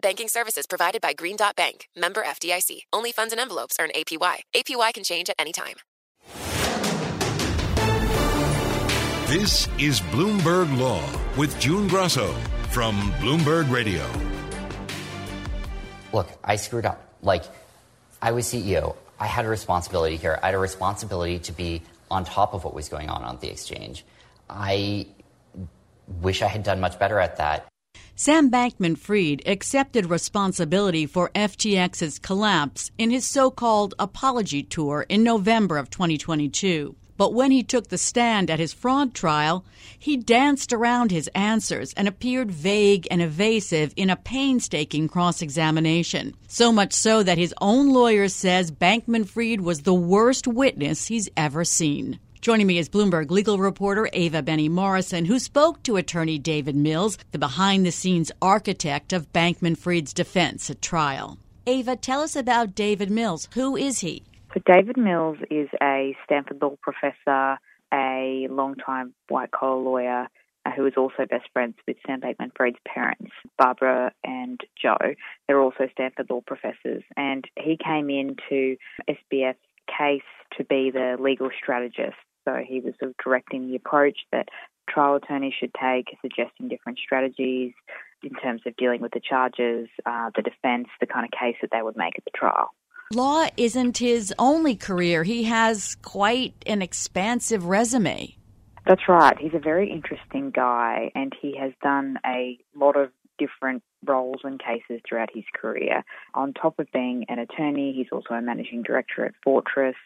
Banking services provided by Green Dot Bank, member FDIC. Only funds and envelopes earn APY. APY can change at any time. This is Bloomberg Law with June Grasso from Bloomberg Radio. Look, I screwed up. Like, I was CEO. I had a responsibility here. I had a responsibility to be on top of what was going on on the exchange. I wish I had done much better at that. Sam Bankman Fried accepted responsibility for FTX's collapse in his so called apology tour in November of 2022. But when he took the stand at his fraud trial, he danced around his answers and appeared vague and evasive in a painstaking cross examination. So much so that his own lawyer says Bankman Fried was the worst witness he's ever seen. Joining me is Bloomberg legal reporter Ava Benny Morrison, who spoke to attorney David Mills, the behind the scenes architect of Bankman Fried's defense at trial. Ava, tell us about David Mills. Who is he? So David Mills is a Stanford Law professor, a long-time white-collar lawyer uh, who is also best friends with Sam Bankman-Fried's parents, Barbara and Joe. They're also Stanford Law professors, and he came into SBF's case to be the legal strategist. So he was sort of directing the approach that trial attorneys should take, suggesting different strategies in terms of dealing with the charges, uh, the defence, the kind of case that they would make at the trial. Law isn't his only career. He has quite an expansive resume. That's right. He's a very interesting guy, and he has done a lot of different roles and cases throughout his career. On top of being an attorney, he's also a managing director at Fortress.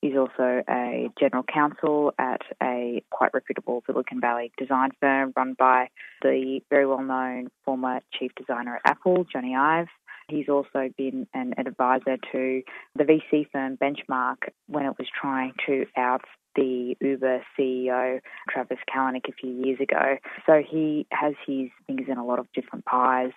He's also a general counsel at a quite reputable Silicon Valley design firm run by the very well known former chief designer at Apple, Jony Ive. He's also been an advisor to the VC firm Benchmark when it was trying to out the Uber CEO, Travis Kalanick, a few years ago. So he has his fingers in a lot of different pies,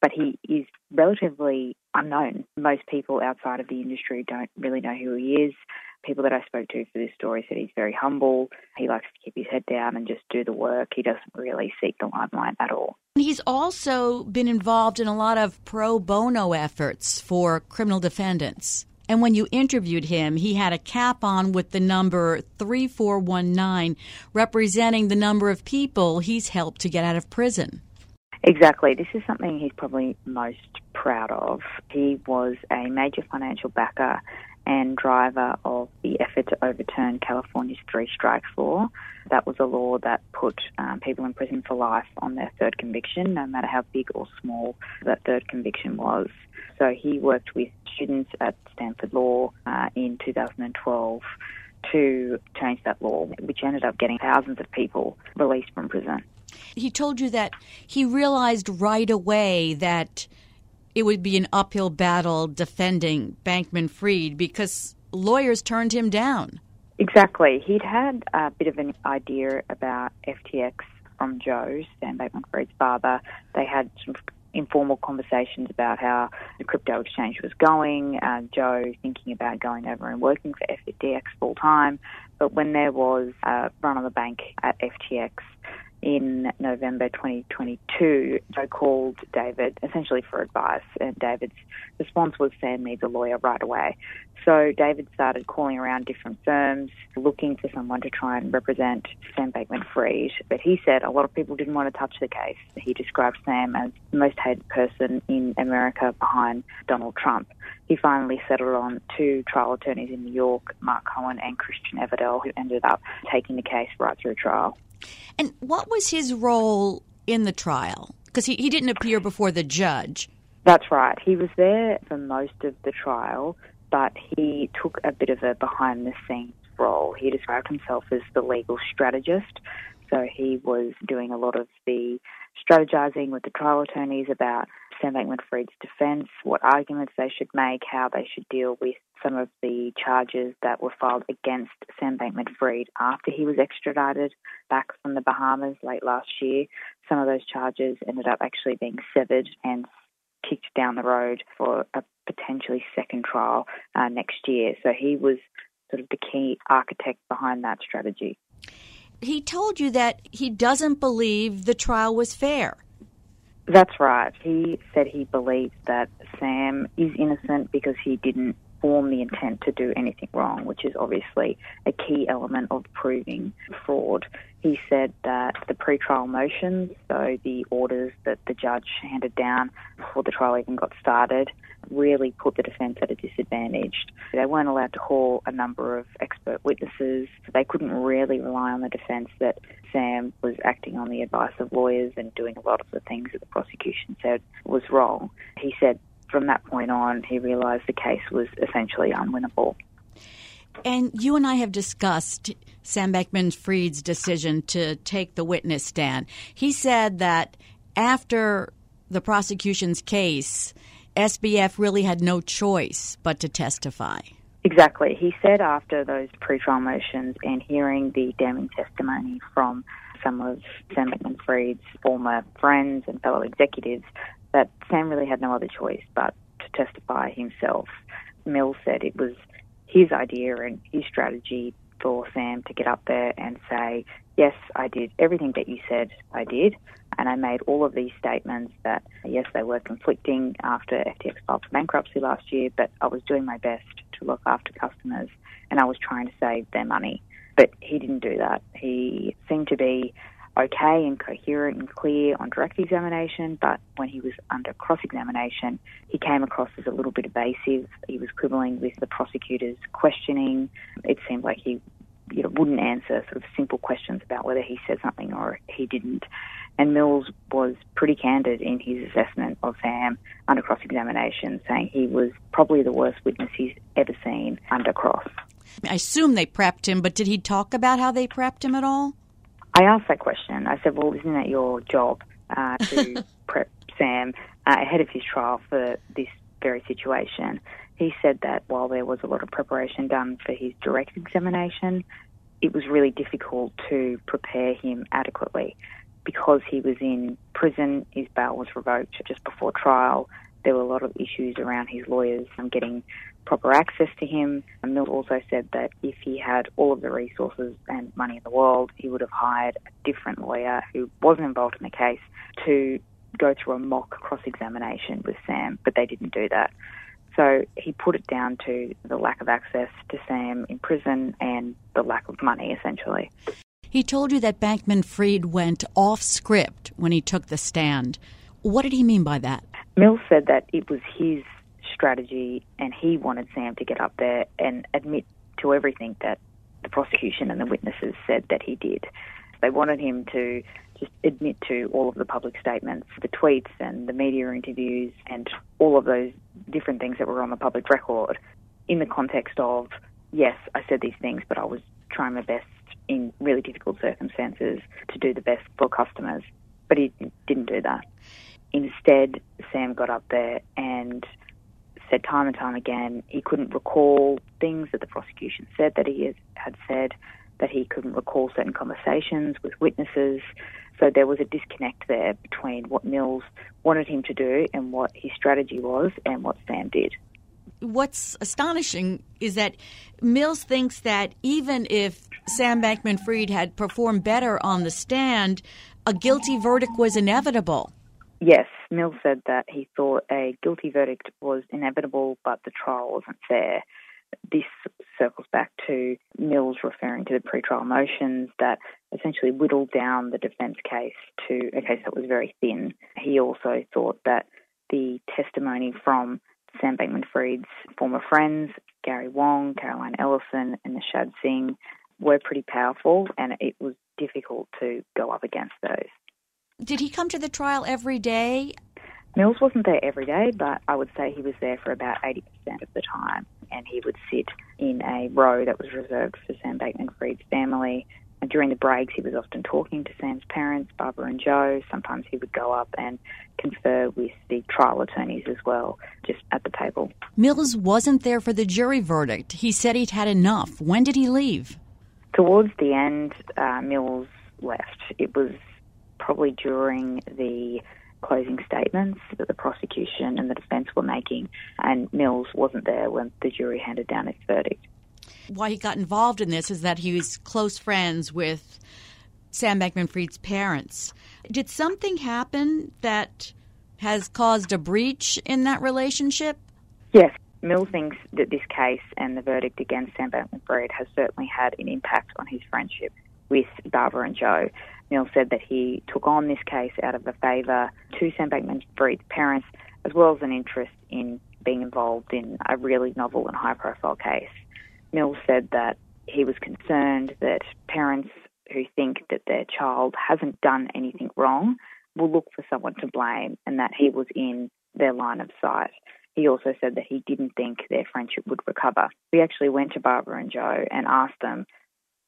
but he is relatively unknown. Most people outside of the industry don't really know who he is people that I spoke to for this story said he's very humble. He likes to keep his head down and just do the work. He doesn't really seek the limelight at all. He's also been involved in a lot of pro bono efforts for criminal defendants. And when you interviewed him, he had a cap on with the number 3419, representing the number of people he's helped to get out of prison. Exactly. This is something he's probably most proud of. He was a major financial backer and driver of the effort to overturn California's three strikes law. That was a law that put um, people in prison for life on their third conviction, no matter how big or small that third conviction was. So he worked with students at Stanford Law uh, in 2012 to change that law, which ended up getting thousands of people released from prison. He told you that he realized right away that it would be an uphill battle defending Bankman Fried because lawyers turned him down. Exactly. He'd had a bit of an idea about FTX from Joe, Sam Bankman Fried's father. They had some informal conversations about how the crypto exchange was going, uh, Joe thinking about going over and working for FTX full time. But when there was a run on the bank at FTX, in November 2022, Joe called David essentially for advice, and David's response was Sam needs a lawyer right away. So David started calling around different firms, looking for someone to try and represent Sam Bankman Fried. But he said a lot of people didn't want to touch the case. He described Sam as the most hated person in America behind Donald Trump. He finally settled on two trial attorneys in New York, Mark Cohen and Christian Everdell, who ended up taking the case right through trial. And what was his role in the trial? Because he, he didn't appear before the judge. That's right. He was there for most of the trial, but he took a bit of a behind the scenes role. He described himself as the legal strategist. So he was doing a lot of the strategizing with the trial attorneys about Sam Bankman Fried's defense, what arguments they should make, how they should deal with some of the charges that were filed against Sam Bankman Fried after he was extradited back from the Bahamas late last year. Some of those charges ended up actually being severed and kicked down the road for a potentially second trial uh, next year. So he was sort of the key architect behind that strategy. He told you that he doesn't believe the trial was fair. That's right. He said he believes that Sam is innocent because he didn't form the intent to do anything wrong, which is obviously a key element of proving fraud. He said that the pre-trial motions, so the orders that the judge handed down before the trial even got started, really put the defence at a disadvantage. They weren't allowed to call a number of expert witnesses. They couldn't really rely on the defence that Sam was acting on the advice of lawyers and doing a lot of the things that the prosecution said was wrong. He said from that point on, he realised the case was essentially unwinnable. And you and I have discussed Sam Bankman Fried's decision to take the witness stand. He said that after the prosecution's case, SBF really had no choice but to testify. Exactly. He said after those pre-trial motions and hearing the damning testimony from some of Sam Bankman Fried's former friends and fellow executives that Sam really had no other choice but to testify himself. Mills said it was his idea and his strategy for Sam to get up there and say, Yes, I did everything that you said I did, and I made all of these statements that, yes, they were conflicting after FTX filed for bankruptcy last year, but I was doing my best to look after customers and I was trying to save their money. But he didn't do that. He seemed to be okay and coherent and clear on direct examination, but when he was under cross examination, he came across as a little bit evasive. He was quibbling with the prosecutor's questioning. It seemed like he you know, wouldn't answer sort of simple questions about whether he said something or he didn't. And Mills was pretty candid in his assessment of Sam under cross examination, saying he was probably the worst witness he's ever seen under cross. I assume they prepped him, but did he talk about how they prepped him at all? I asked that question. I said, Well, isn't that your job uh, to prep Sam uh, ahead of his trial for this very situation? He said that while there was a lot of preparation done for his direct examination, it was really difficult to prepare him adequately because he was in prison. His bail was revoked just before trial. There were a lot of issues around his lawyers and getting proper access to him. And Mill also said that if he had all of the resources and money in the world, he would have hired a different lawyer who wasn't involved in the case to go through a mock cross examination with Sam, but they didn't do that. So he put it down to the lack of access to Sam in prison and the lack of money, essentially. He told you that Bankman Fried went off script when he took the stand. What did he mean by that? Mills said that it was his strategy and he wanted Sam to get up there and admit to everything that the prosecution and the witnesses said that he did. They wanted him to just admit to all of the public statements, the tweets and the media interviews and all of those different things that were on the public record in the context of, yes, I said these things, but I was trying my best in really difficult circumstances to do the best for customers. But he didn't do that. Instead, Sam got up there and said time and time again he couldn't recall things that the prosecution said that he had said, that he couldn't recall certain conversations with witnesses. So there was a disconnect there between what Mills wanted him to do and what his strategy was and what Sam did. what's astonishing is that Mills thinks that even if Sam Bankman Fried had performed better on the stand, a guilty verdict was inevitable. Yes, Mills said that he thought a guilty verdict was inevitable, but the trial wasn't fair. This circles back to Mills referring to the pretrial motions that essentially whittled down the defence case to a case that was very thin. He also thought that the testimony from Sam Bankman Fried's former friends, Gary Wang, Caroline Ellison, and Nishad Singh, were pretty powerful, and it was difficult to go up against those. Did he come to the trial every day? Mills wasn't there every day, but I would say he was there for about 80% of the time. And he would sit in a row that was reserved for Sam Bankman Fried's family. And during the breaks, he was often talking to Sam's parents, Barbara and Joe. Sometimes he would go up and confer with the trial attorneys as well, just at the table. Mills wasn't there for the jury verdict. He said he'd had enough. When did he leave? Towards the end, uh, Mills left. It was probably during the closing statements that the prosecution and the defence were making, and Mills wasn't there when the jury handed down its verdict. Why he got involved in this is that he was close friends with Sam Bankman Fried's parents. Did something happen that has caused a breach in that relationship? Yes. Mills thinks that this case and the verdict against Sam Bankman Fried has certainly had an impact on his friendship with Barbara and Joe. Mills said that he took on this case out of a favour to Sam Bankman Fried's parents, as well as an interest in being involved in a really novel and high profile case. Mills said that he was concerned that parents who think that their child hasn't done anything wrong will look for someone to blame and that he was in their line of sight. He also said that he didn't think their friendship would recover. We actually went to Barbara and Joe and asked them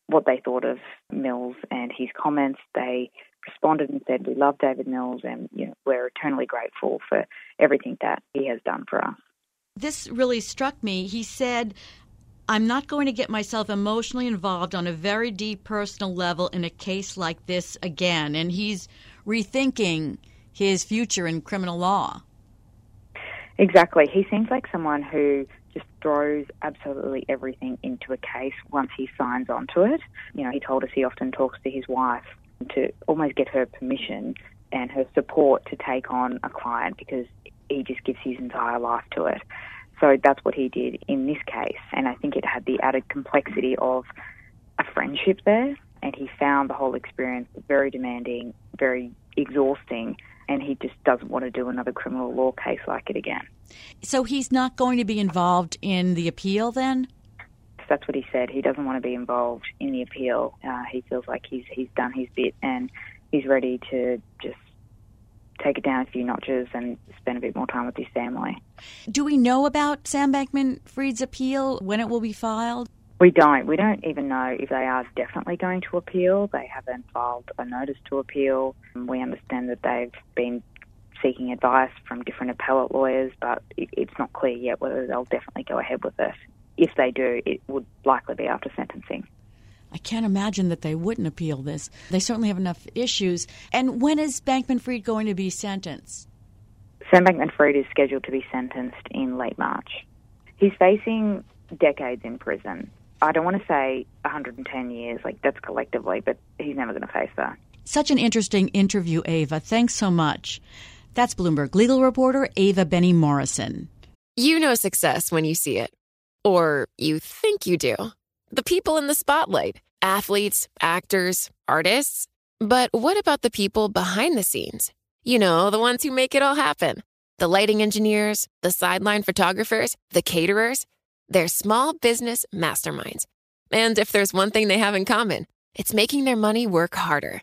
what they thought of Mills and his comments. They responded and said, We love David Mills and you know, we're eternally grateful for everything that he has done for us. This really struck me. He said, I'm not going to get myself emotionally involved on a very deep personal level in a case like this again. And he's rethinking his future in criminal law. Exactly. He seems like someone who just throws absolutely everything into a case once he signs onto it. You know, he told us he often talks to his wife to almost get her permission and her support to take on a client because he just gives his entire life to it. So that's what he did in this case. And I think it had the added complexity of a friendship there. And he found the whole experience very demanding, very exhausting, and he just doesn't want to do another criminal law case like it again. So he's not going to be involved in the appeal then? That's what he said. He doesn't want to be involved in the appeal. Uh, he feels like he's he's done his bit and he's ready to just take it down a few notches and spend a bit more time with his family. Do we know about Sam Bankman Fried's appeal, when it will be filed? We don't. We don't even know if they are definitely going to appeal. They haven't filed a notice to appeal. We understand that they've been seeking advice from different appellate lawyers, but it's not clear yet whether they'll definitely go ahead with it. If they do, it would likely be after sentencing. I can't imagine that they wouldn't appeal this. They certainly have enough issues. And when is Bankman Fried going to be sentenced? Sam Bankman Fried is scheduled to be sentenced in late March. He's facing decades in prison. I don't want to say 110 years, like that's collectively, but he's never going to face that. Such an interesting interview, Ava. Thanks so much. That's Bloomberg legal reporter Ava Benny Morrison. You know success when you see it, or you think you do. The people in the spotlight athletes, actors, artists. But what about the people behind the scenes? You know, the ones who make it all happen the lighting engineers, the sideline photographers, the caterers. They're small business masterminds. And if there's one thing they have in common, it's making their money work harder.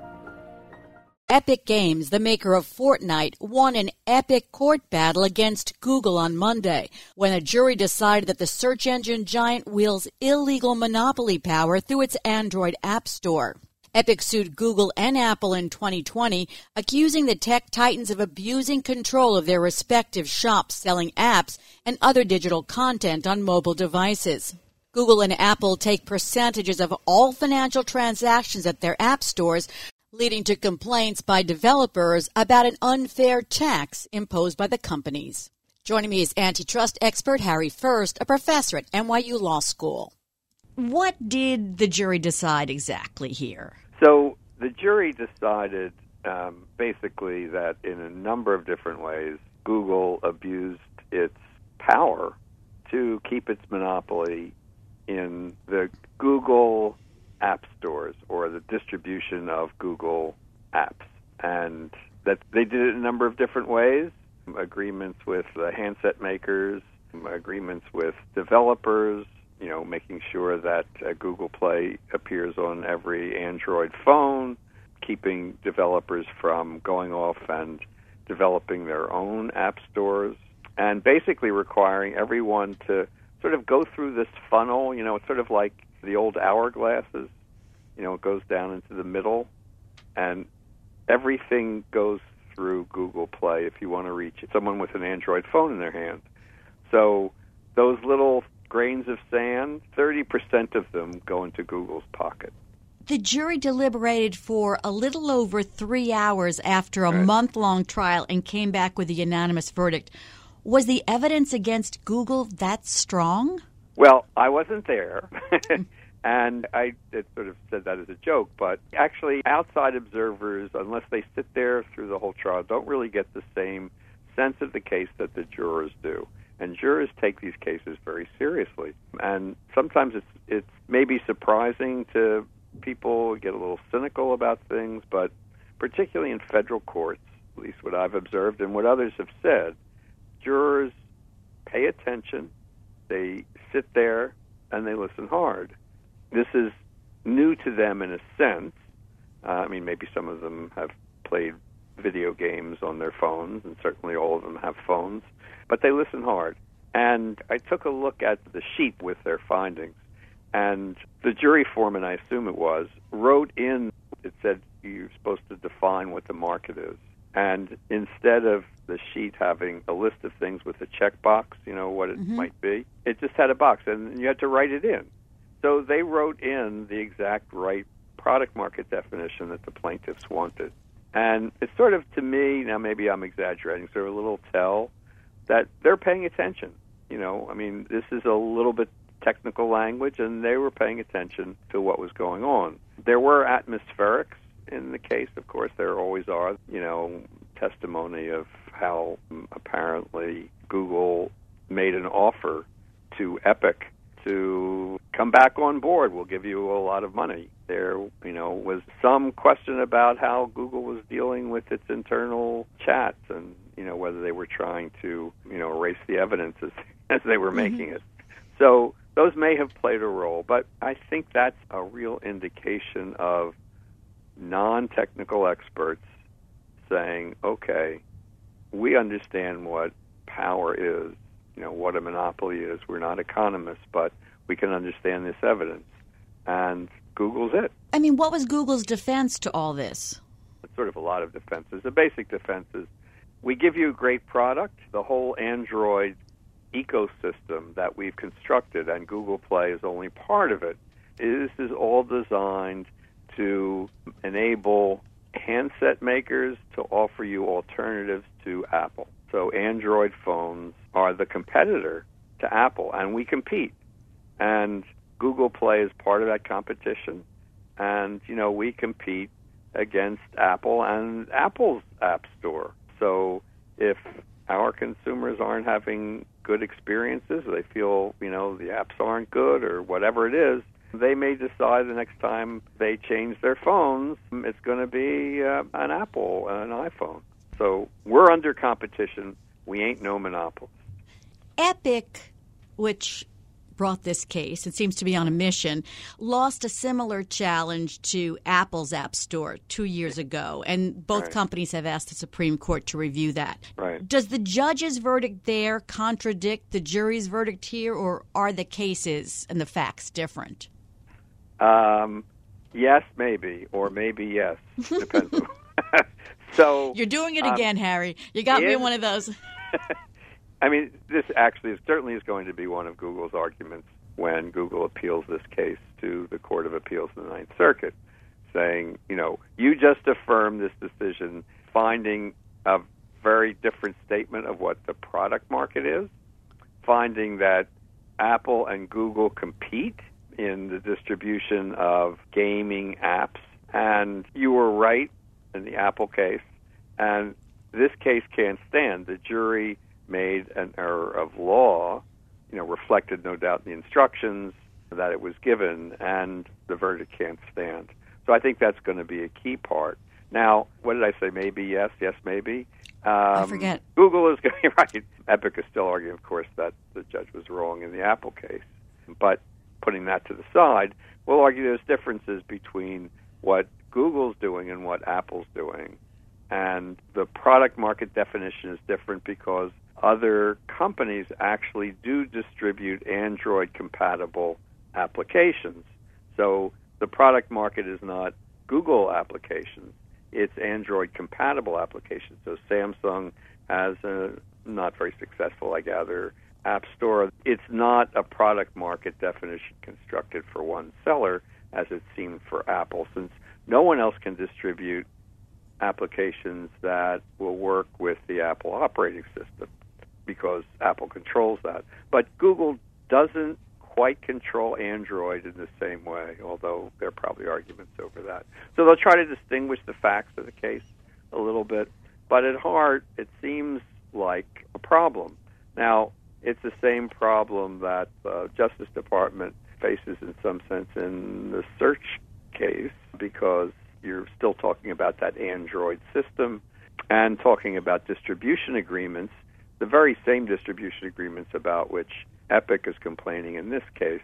Epic Games, the maker of Fortnite, won an epic court battle against Google on Monday when a jury decided that the search engine giant wields illegal monopoly power through its Android App Store. Epic sued Google and Apple in 2020, accusing the tech titans of abusing control of their respective shops selling apps and other digital content on mobile devices. Google and Apple take percentages of all financial transactions at their app stores, leading to complaints by developers about an unfair tax imposed by the companies. Joining me is antitrust expert Harry First, a professor at NYU Law School. What did the jury decide exactly here? So the jury decided um, basically that in a number of different ways, Google abused its power to keep its monopoly in the Google app stores or the distribution of Google apps. And that they did it a number of different ways agreements with the handset makers, agreements with developers, you know, making sure that uh, Google Play appears on every Android phone, keeping developers from going off and developing their own app stores, and basically requiring everyone to sort of go through this funnel. You know, it's sort of like the old hourglasses. You know, it goes down into the middle, and everything goes through Google Play if you want to reach someone with an Android phone in their hand. So those little grains of sand, 30% of them go into Google's pocket. The jury deliberated for a little over three hours after a Right. month long trial and came back with a unanimous verdict. Was the evidence against Google that strong? Well, I wasn't there. and I sort of said that as a joke, but actually, outside observers, unless they sit there through the whole trial, don't really get the same sense of the case that the jurors do. And jurors take these cases very seriously. And sometimes it's it's maybe surprising to people get a little cynical about things, but particularly in federal courts, at least what I've observed and what others have said, jurors pay attention, they sit there, and they listen hard. This is new to them in a sense. Uh, I mean, maybe some of them have played video games on their phones, and certainly all of them have phones, but they listen hard. And I took a look at the sheet with their findings, and the jury foreman, I assume it was, wrote in, it said you're supposed to define what the market is. And instead of the sheet having a list of things with a checkbox, you know, what it mm-hmm. might be, it just had a box, and you had to write it in. So they wrote in the exact right product market definition that the plaintiffs wanted. And it's sort of, to me, now maybe I'm exaggerating, sort of a little tell that they're paying attention. You know, I mean, this is a little bit technical language, and they were paying attention to what was going on. There were atmospherics in the case, of course, there always are, you know, testimony of how um, apparently Google made an offer to Epic to come back on board. We'll give you a lot of money. There, you know, was some question about how Google was dealing with its internal chats and, you know, whether they were trying to, you know, erase the evidence as, as they were making it. So those may have played a role, but I think that's a real indication of non technical experts saying, okay, we understand what power is, you know, what a monopoly is. We're not economists, but we can understand this evidence. And Google's it. I mean, what was Google's defense to all this? It's sort of a lot of defenses. The basic defense is we give you a great product. The whole Android ecosystem that we've constructed, and Google Play is only part of it. This is all designed to enable handset makers to offer you alternatives to Apple. So Android phones are the competitor to Apple, and we compete. And Google Play is part of that competition. And, you know, we compete against Apple and Apple's App Store. So if our consumers aren't having good experiences, they feel, you know, the apps aren't good or whatever it is, they may decide the next time they change their phones, it's going to be uh, an Apple, an iPhone. So we're under competition. We ain't no monopolists. Epic, which brought this case, it seems to be on a mission, lost a similar challenge to Apple's App Store two years ago. And both right. companies have asked the Supreme Court to review that. Right. Does the judge's verdict there contradict the jury's verdict here, or are the cases and the facts different? Um, yes, maybe, or maybe yes. Depends. so you're doing it um, again, Harry. You got me in one of those. I mean, this actually is, certainly is going to be one of Google's arguments when Google appeals this case to the Court of Appeals in the Ninth Circuit, saying, you know, you just affirmed this decision, finding a very different statement of what the product market is, finding that Apple and Google compete in the distribution of gaming apps. And you were right in the Apple case. And this case can't stand. The jury made an error of law, you know, reflected no doubt in the instructions that it was given, and the verdict can't stand. So I think that's going to be a key part. Now, what did I say? Maybe yes, yes, maybe. Um, I forget. Google is going to be right. Epic is still arguing, of course, that the judge was wrong in the Apple case. But putting that to the side, we'll argue there's differences between what Google's doing and what Apple's doing. And the product market definition is different because other companies actually do distribute Android compatible applications. So the product market is not Google applications, it's Android compatible applications. So Samsung has a not very successful, I gather, App Store. It's not a product market definition constructed for one seller as it seemed for Apple, since no one else can distribute applications that will work with the Apple operating system because Apple controls that. But Google doesn't quite control Android in the same way, although there are probably arguments over that. So they'll try to distinguish the facts of the case a little bit, but at heart, it seems like a problem. Now, it's the same problem that the Justice Department faces in some sense in the search case because you're still talking about that Android system and talking about distribution agreements, the very same distribution agreements about which Epic is complaining in this case.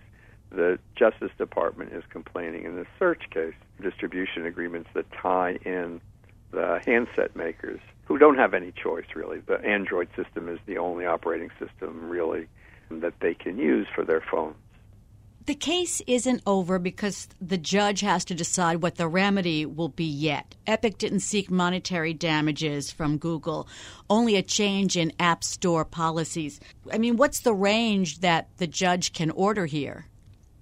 The Justice Department is complaining in the search case, distribution agreements that tie in the handset makers who don't have any choice really. The Android system is the only operating system really that they can use for their phones. The case isn't over because the judge has to decide what the remedy will be yet. Epic didn't seek monetary damages from Google, only a change in App Store policies. I mean, what's the range that the judge can order here?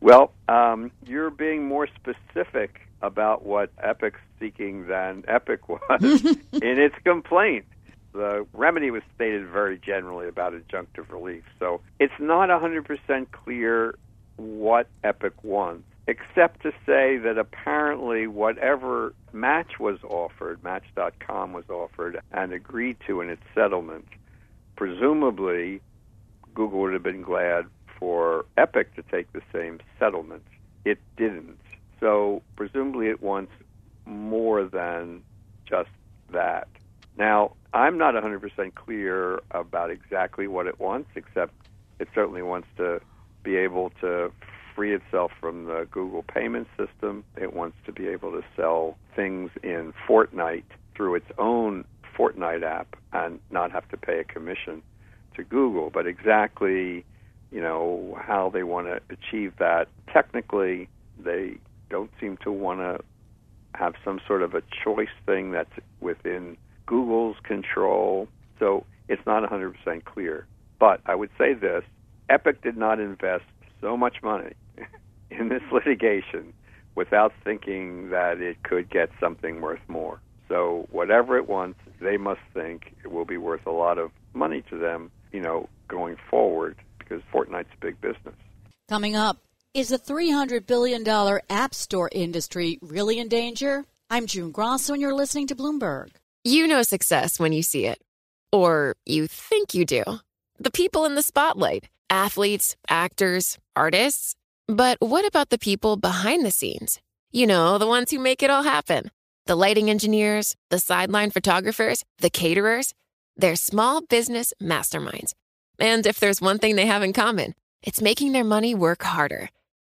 Well, um, you're being more specific about what Epic's seeking than Epic was in its complaint. The remedy was stated very generally about injunctive relief. So it's not 100% clear what Epic wants, except to say that apparently whatever Match was offered, Match.com was offered and agreed to in its settlement, presumably Google would have been glad for Epic to take the same settlement. It didn't. So presumably it wants more than just that. Now, I'm not 100% clear about exactly what it wants, except it certainly wants to be able to free itself from the Google payment system. It wants to be able to sell things in Fortnite through its own Fortnite app and not have to pay a commission to Google. But exactly, you know, how they want to achieve that technically, they don't seem to want to have some sort of a choice thing that's within Google's control. So it's not 100% clear. But I would say this Epic did not invest so much money in this litigation without thinking that it could get something worth more. So whatever it wants, they must think it will be worth a lot of money to them, you know, going forward because Fortnite's big business. Coming up, is the $300 billion app store industry really in danger? I'm June Grasso, and you're listening to Bloomberg. You know success when you see it Or you think you do. The people in the spotlight athletes, actors, artists. But what about the people behind the scenes? You know, the ones who make it all happen the lighting engineers, the sideline photographers, the caterers. They're small business masterminds. And if there's one thing they have in common, it's making their money work harder.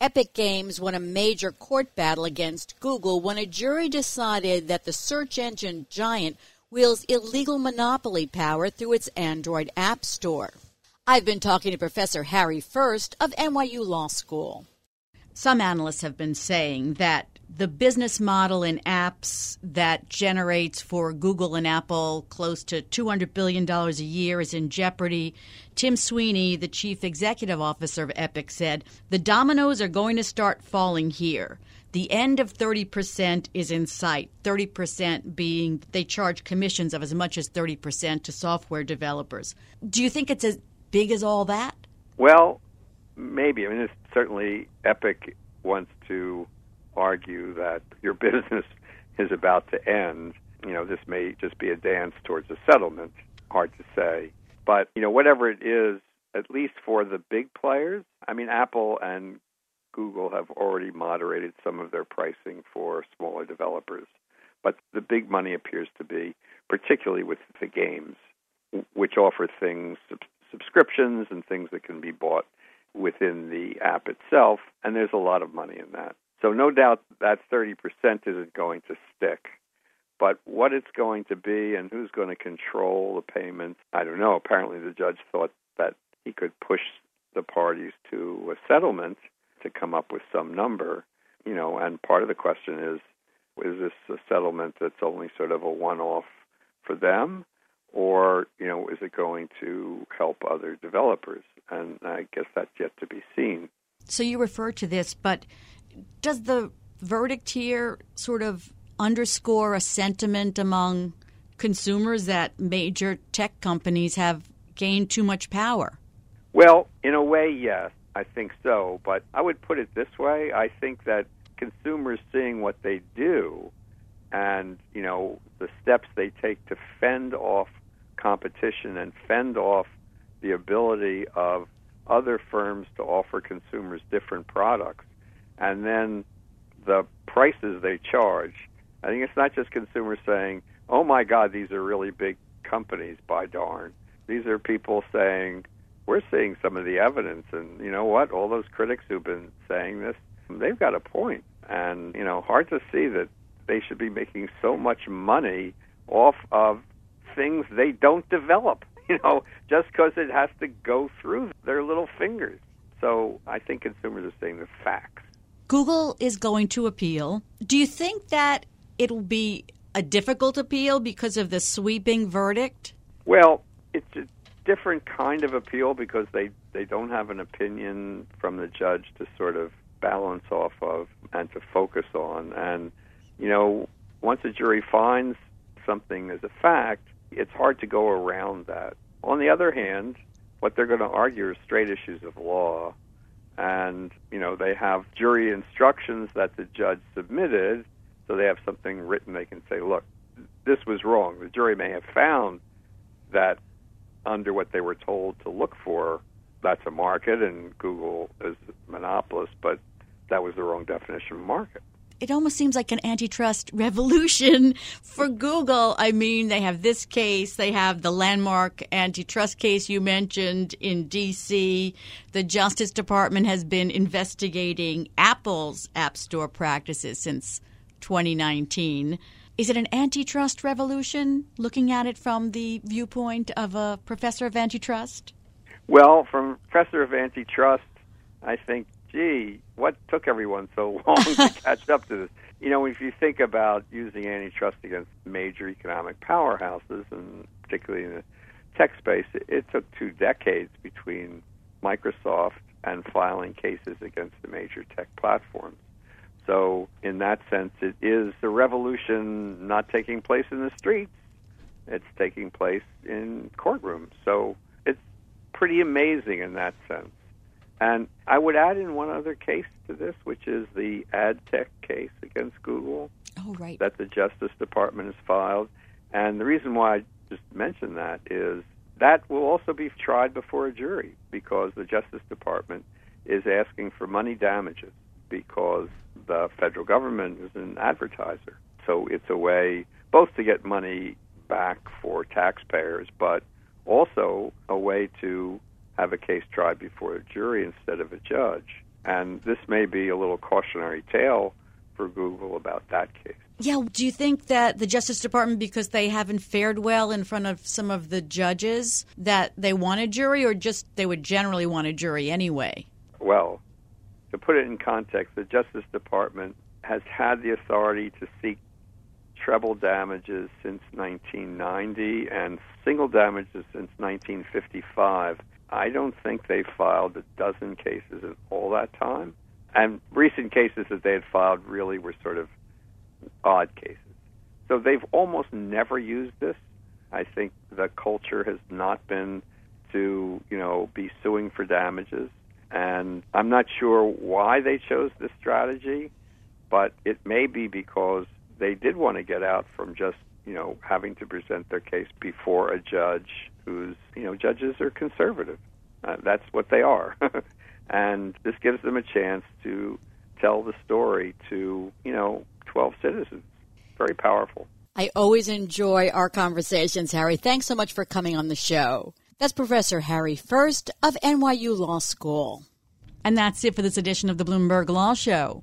Epic Games won a major court battle against Google when a jury decided that the search engine giant wields illegal monopoly power through its Android App Store. I've been talking to Professor Harry First of NYU Law School. Some analysts have been saying that the business model in apps that generates for Google and Apple close to $200 billion a year is in jeopardy. Tim Sweeney, the chief executive officer of Epic, said the dominoes are going to start falling here. The end of 30% is in sight, 30% being they charge commissions of as much as 30% to software developers. Do you think it's as big as all that? Well, maybe. I mean, it's certainly Epic wants to argue that your business is about to end. You know, this may just be a dance towards a settlement. Hard to say. But, you know, whatever it is, at least for the big players, I mean, Apple and Google have already moderated some of their pricing for smaller developers. But the big money appears to be, particularly with the games, which offer things, subscriptions and things that can be bought within the app itself. And there's a lot of money in that. So no doubt that 30% isn't going to stick. But what it's going to be and who's going to control the payments, I don't know. Apparently, the judge thought that he could push the parties to a settlement to come up with some number, you know. And part of the question is, is this a settlement that's only sort of a one-off for them, or you know, is it going to help other developers? And I guess that's yet to be seen. So you refer to this, but does the verdict here sort of underscore a sentiment among consumers that major tech companies have gained too much power? Well, in a way, yes, I think so. But I would put it this way I think that consumers seeing what they do and, you know, the steps they take to fend off competition and fend off the ability of other firms to offer consumers different products and then the prices they charge. I think it's not just consumers saying, "Oh my God, these are really big companies." By darn, these are people saying, "We're seeing some of the evidence," and you know what? All those critics who've been saying this, they've got a point, and you know, hard to see that they should be making so much money off of things they don't develop. You know, just because it has to go through their little fingers. So I think consumers are saying the facts. Google is going to appeal. Do you think that it will be a difficult appeal because of the sweeping verdict? Well, it's a different kind of appeal because they, they don't have an opinion from the judge to sort of balance off of and to focus on. And, you know, once a jury finds something as a fact, it's hard to go around that. On the other hand, what they're going to argue are straight issues of law and you know they have jury instructions that the judge submitted so they have something written they can say look this was wrong. The jury may have found that under what they were told to look for that's a market and google is a monopolist but that was the wrong definition of market it almost seems like an antitrust revolution for Google. I mean, they have this case, they have the landmark antitrust case you mentioned in D.C. The Justice Department has been investigating Apple's App Store practices since 2019. Is it an antitrust revolution, looking at it from the viewpoint of a professor of antitrust? Well, from professor of antitrust, I think, gee, what took everyone so long to catch up to this? You know, if you think about using antitrust against major economic powerhouses, and particularly in the tech space, it, it took two decades between Microsoft and filing cases against the major tech platforms. So, in that sense, it is a revolution not taking place in the streets. It's taking place in courtrooms. So, it's pretty amazing in that sense. And I would add in one other case to this, which is the ad tech case against Google. Oh, right. That the Justice Department has filed. And the reason why I just mentioned that is that will also be tried before a jury because the Justice Department is asking for money damages because the federal government is an advertiser. So it's a way both to get money back for taxpayers, but also a way to have a case tried before a jury instead of a judge. And this may be a little cautionary tale for Google about that case. Yeah, do you think that the Justice Department, because they haven't fared well in front of some of the judges, that they want a jury, or just they would generally want a jury anyway? Well, to put it in context, the Justice Department has had the authority to seek treble damages since 1990 and single damages since 1955. I don't think they filed a dozen cases in all that time. And recent cases that they had filed really were sort of odd cases. So they've almost never used this. I think the culture has not been to, you know, be suing for damages. And I'm not sure why they chose this strategy, but it may be because they did want to get out from just, you know, having to present their case before a judge who's, you know, judges are conservative. Uh, that's what they are. and this gives them a chance to tell the story to, you know, 12 citizens. Very powerful. I always enjoy our conversations, Harry. Thanks so much for coming on the show. That's Professor Harry First of NYU Law School. And that's it for this edition of the Bloomberg Law Show.